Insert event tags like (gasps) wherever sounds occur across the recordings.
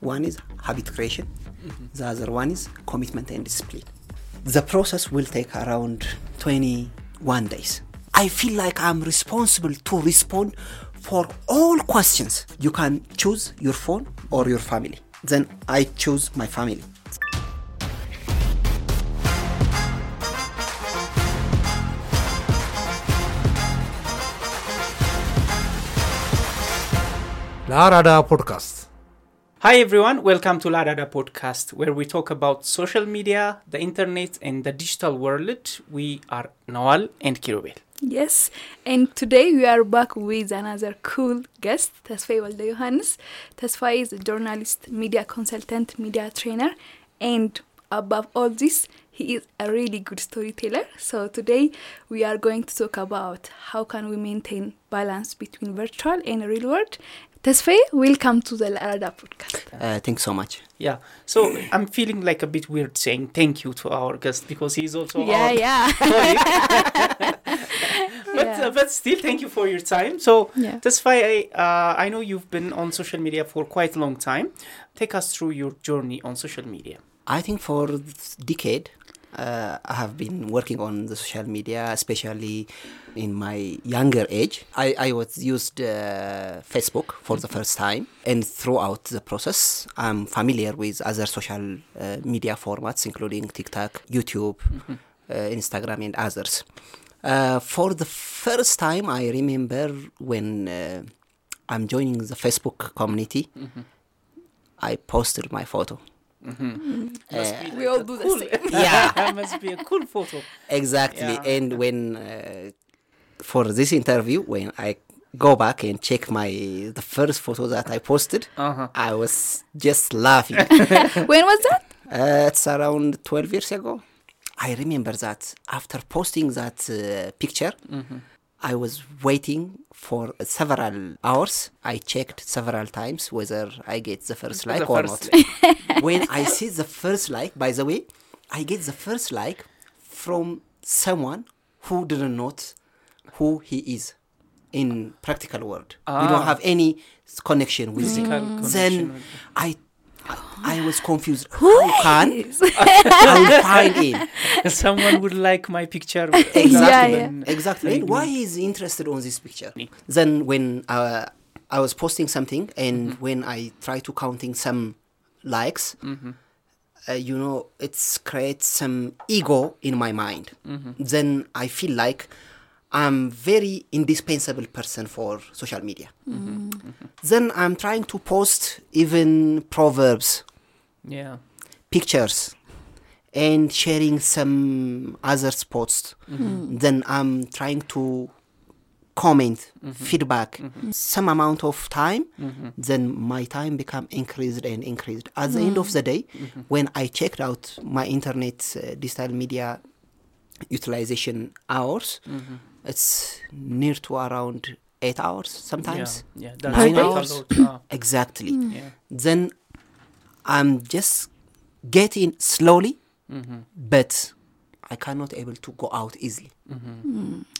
One is habit creation, the other one is commitment and discipline. The process will take around 21 days. I feel like I'm responsible to respond for all questions. You can choose your phone or your family. Then I choose my family. ለአራዳ ፖድካስት Hi everyone, welcome to Le'Arada podcast where we talk about social media, the internet, and the digital world. We are Nawal and Kirubel. Yes, and today we are back with another cool guest, Tasfai Walde Johannes. Tesfaye is a journalist, media consultant, media trainer, and above all this, he is a really good storyteller. So today we are going to talk about how can we maintain balance between virtual and real world. Tesfaye, welcome to Le'Arada podcast. Uh, thanks so much. Yeah, so I'm feeling like a bit weird saying thank you to our guest because he's also Yeah, our yeah. (laughs) colleague. (laughs) but, Yeah. uh, but still, thank you for your time. So, Yeah. that's why I, uh, I know you've been on social media for quite a long time. Take us through your journey on social media. I think for this decade, uh, I have been working on the social media, especially in my younger age. I, I was used uh, Facebook for the first time, and throughout the process, I'm familiar with other social uh, media formats, including TikTok, YouTube, uh, Instagram, and others. Uh, for the first time, I remember when uh, I'm joining the Facebook community, I posted my photo. Must Uh, We all do the same. (laughs) Yeah. that (laughs) must be a cool photo. Exactly. Yeah. And when uh, for this interview, when I go back and check my the first photo that I posted, Uh-huh. I was just laughing. (laughs) when was that? uh, it's around twelve years ago. I remember that after posting that uh, picture, Mm-hmm. I was waiting for several hours. I checked several times whether I get the first The like or first not. (laughs) when I see the first like, by the way, I get the first like from someone who didn't know who he is in practical world. We don't Ah. have any connection with him. Physical connection Then with I, I was (gasps) confused. How can Is- I (laughs) find him? Someone would like my picture. Exactly. Yeah, yeah. Exactly. And why is he interested on this picture? Then when uh, I was posting something and when I try to counting some likes, uh, you know, it's creates some ego in my mind. Then I feel like I'm very indispensable person for social media. Then I'm trying to post even proverbs Yeah. pictures and sharing some other posts. Mm-hmm. Then I'm trying to comment, mm-hmm. feedback, mm-hmm. some amount of time. Then my time become increased and increased. At the end of the day, when I checked out my internet uh, digital media utilization hours, it's near to around eight hours sometimes. Yeah. yeah. Nine hours. lot. (clears throat) Exactly mm. yeah. then I'm just getting slowly, but I cannot able to go out easily.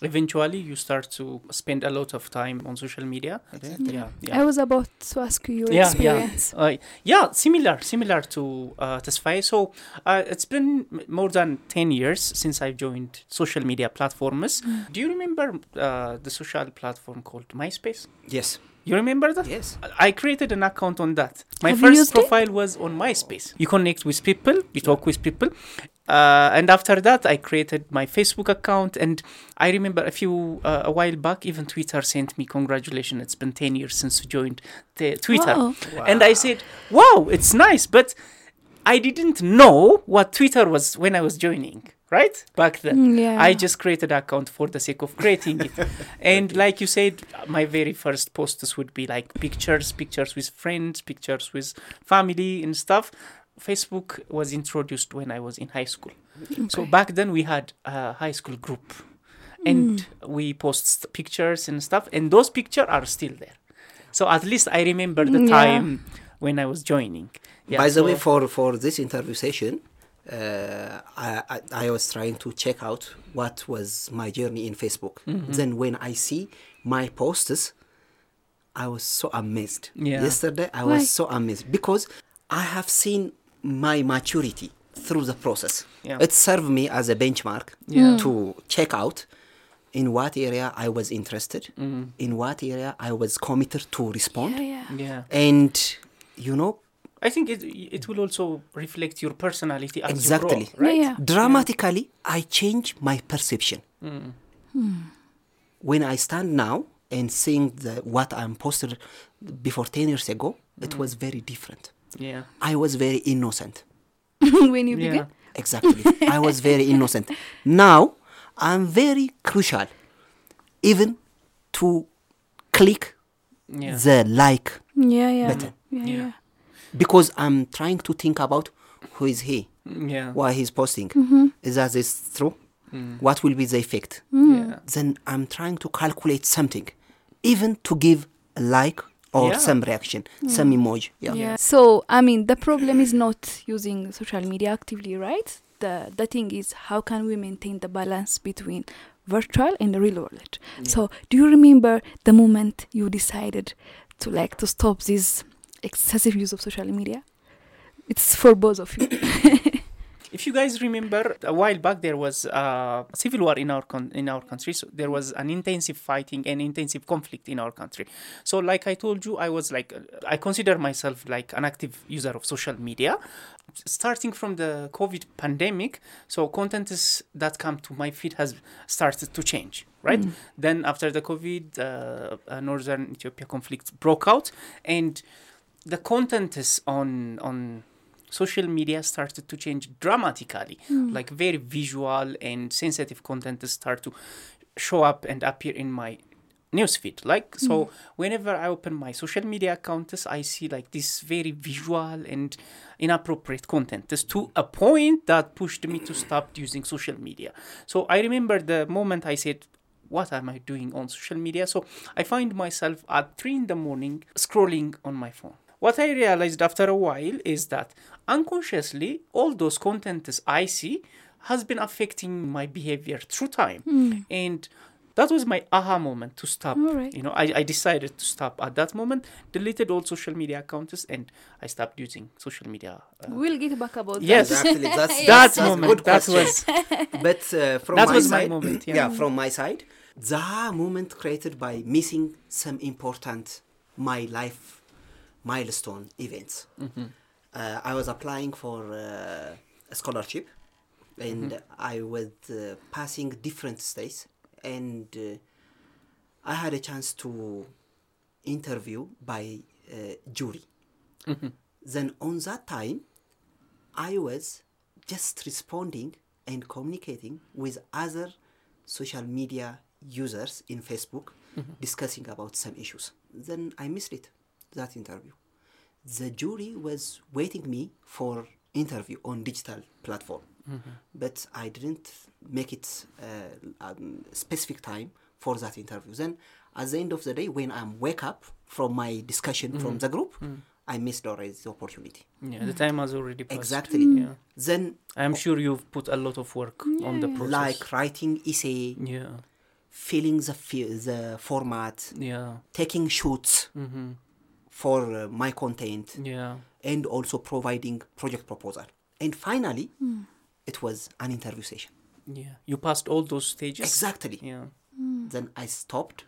Eventually, you start to spend a lot of time on social media. Yeah. Yeah. I was about to ask you your yeah, experience. yeah, uh, yeah. Similar, similar to uh, Tesfaye. So uh, it's been more than ten years since I joined social media platforms. Do you remember uh, the social platform called MySpace? Yes. You remember that? Yes. I created an account on that. My Have first used it? profile was on MySpace. You connect with people, you talk with people. Uh, and after that, I created my Facebook account. And I remember a few, uh, a while back, even Twitter sent me, Congratulations, it's been 10 years since you joined the Twitter. Wow. And I said, Wow, it's nice. But I didn't know what Twitter was when I was joining. Right back then, Mm, yeah. I just created an account for the sake of creating it. (laughs) and like you said, my very first posts would be like pictures, pictures with friends, pictures with family and stuff. Facebook was introduced when I was in high school. So back then we had a high school group and we post st- pictures and stuff and those pictures are still there. So at least I remember the Yeah. time when I was joining. Yeah, By the way, for, for this interview session, uh, I, I, I was trying to check out what was my journey in Facebook. Then when I see my posts, I was so amazed. Yeah. Yesterday, I Why? was so amazed because I have seen my maturity through the process. Yeah. It served me as a benchmark Yeah. to check out in what area I was interested, Mm. in what area I was committed to respond, Yeah, yeah. Yeah. and you know, I think it it will also reflect your personality as Exactly. you grow, right? Yeah, yeah. dramatically, I change my perception. Mm. When I stand now and seeing the, what I'm posted before 10 years ago, it was very different. Yeah. I was very innocent. (laughs) when you Yeah. begin. Exactly. I was very (laughs) innocent. Now, I'm very crucial, even to click Yeah. the like Yeah, yeah. Better. Yeah, Yeah. yeah. because I'm trying to think about who is he, Yeah. why he's posting. Mm-hmm. Is that this true? Mm. What will be the effect? Yeah. Then I'm trying to calculate something, even to give a like or Yeah. some reaction, some mm. emoji. Yeah. Yeah. So, I mean, the problem is not using social media actively, right? The the thing is, how can we maintain the balance between virtual and the real world? So, do you remember the moment you decided to like to stop this excessive use of social media? It's for both of you. (coughs) (laughs) If you guys remember, a while back there was uh, a civil war in our con- in our country. So there was an intensive fighting and intensive conflict in our country. So, like I told you, I was like, uh, I consider myself like an active user of social media. Starting from the COVID pandemic, so content is that come to my feed has started to change, right? Then after the COVID, uh, uh, northern Ethiopia conflict broke out, and the content is on on social media started to change dramatically. Hmm. Like very visual and sensitive content start to show up and appear in my newsfeed. Like so hmm. whenever i open my social media accounts i see like this very visual and inappropriate content. This to a point that pushed me to stop using social media. So i remember the moment i said what am i doing on social media? So i find myself at 3 in the morning scrolling on my phone what I realized after a while is that unconsciously, all those contents I see has been affecting my behavior through time. And that was my aha moment to stop. Alright. You know, I, I decided to stop at that moment, deleted all social media accounts, and I stopped using social media. Uh, we'll get back about (laughs) Yes. that. Exactly. That's, that that's, that's moment, good that was (laughs) But uh, from That my was my side, moment, yeah. from my side, the moment created by missing some important my life milestone events. Mm-hmm. Uh, I was applying for uh, a scholarship, and Mm-hmm. I was uh, passing different states, and uh, I had a chance to interview by uh, jury. Mm-hmm. Then on that time, I was just responding and communicating with other social media users in Facebook discussing about some issues. Then I missed it, that interview. The jury was waiting me for interview on digital platform, but I didn't make it uh, um, specific time for that interview. Then at the end of the day, when I wake up from my discussion from the group, I missed already the opportunity. yeah, the time has already passed. Exactly. Yeah. Then I'm sure you've put a lot of work on the process. like writing essay, yeah, filling the fi- the format, yeah, taking shoots mm-hmm. For uh, my content, yeah. and also providing project proposal. And finally, it was an interview session. Yeah, you passed all those stages. Exactly. Yeah, Then I stopped,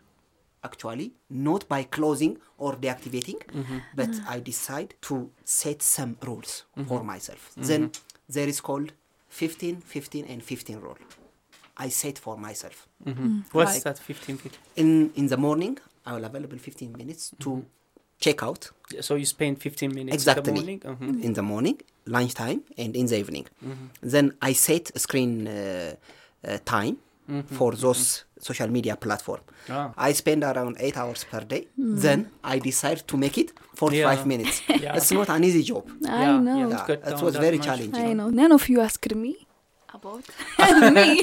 actually, not by closing or deactivating, mm-hmm. but mm-hmm. I decide to set some rules mm-hmm. for myself. Then there is called 15, 15, and 15 rule. I set for myself. mm-hmm. What's Like- that? 15 feet. In in the morning, I will available 15 minutes to check out So you spend 15 minutes Exactly. in the morning. Mhm. in the morning, lunchtime, and in the evening. Then I set a screen uh, uh, time for those social media platform. Ah. I spend around eight hours per day. Then I decide to make it for Yeah. five minutes. (laughs) Yeah. It's not an easy job. I Yeah, know. yeah. Yeah, it was very much. challenging. I know. None of you asked me about (laughs) me.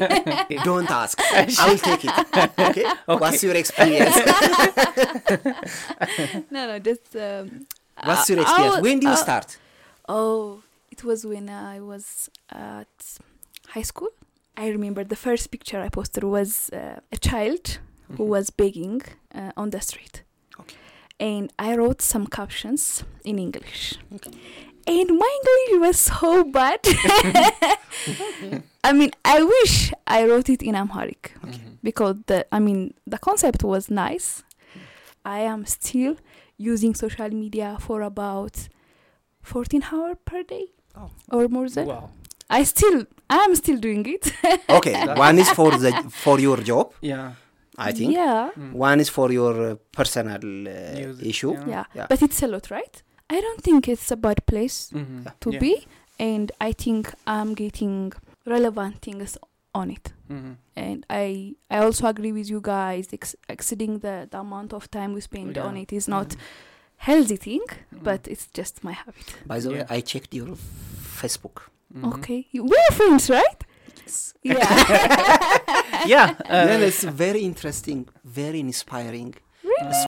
(laughs) Don't ask. (laughs) I will take it. Okay. What's your experience? no, no, just. Um, What's your I experience? was- when do you uh, start? Oh, it was when I was at high school. I remember the first picture I posted was uh, a child who was begging uh, on the street. Okay. And I wrote some captions in English. Okay. And my English was so bad. I mean, I wish I wrote it in Amharic because the I mean the concept was nice. I am still using social media for about 14 hours per day Oh. or more than. Wow. I still I am still doing it. (laughs) Okay, one is for the for your job, Yeah. I think. yeah. One is for your uh, personal uh, Use it, issue. yeah. yeah, Yeah. But it's a lot, right? I don't think it's a bad place Mhm. to Yeah. be, and I think I'm getting relevant things on it. Mhm. And I I also agree with you guys. Ex- exceeding the, the amount of time we spend Yeah. on it is not Mhm. healthy thing, Mhm. but it's just my habit. By the way, I checked your Facebook. Mhm. Okay, You- we're friends, right? Yeah. (laughs) (laughs) Yeah. uh, yeah, it's very interesting, very inspiring. really?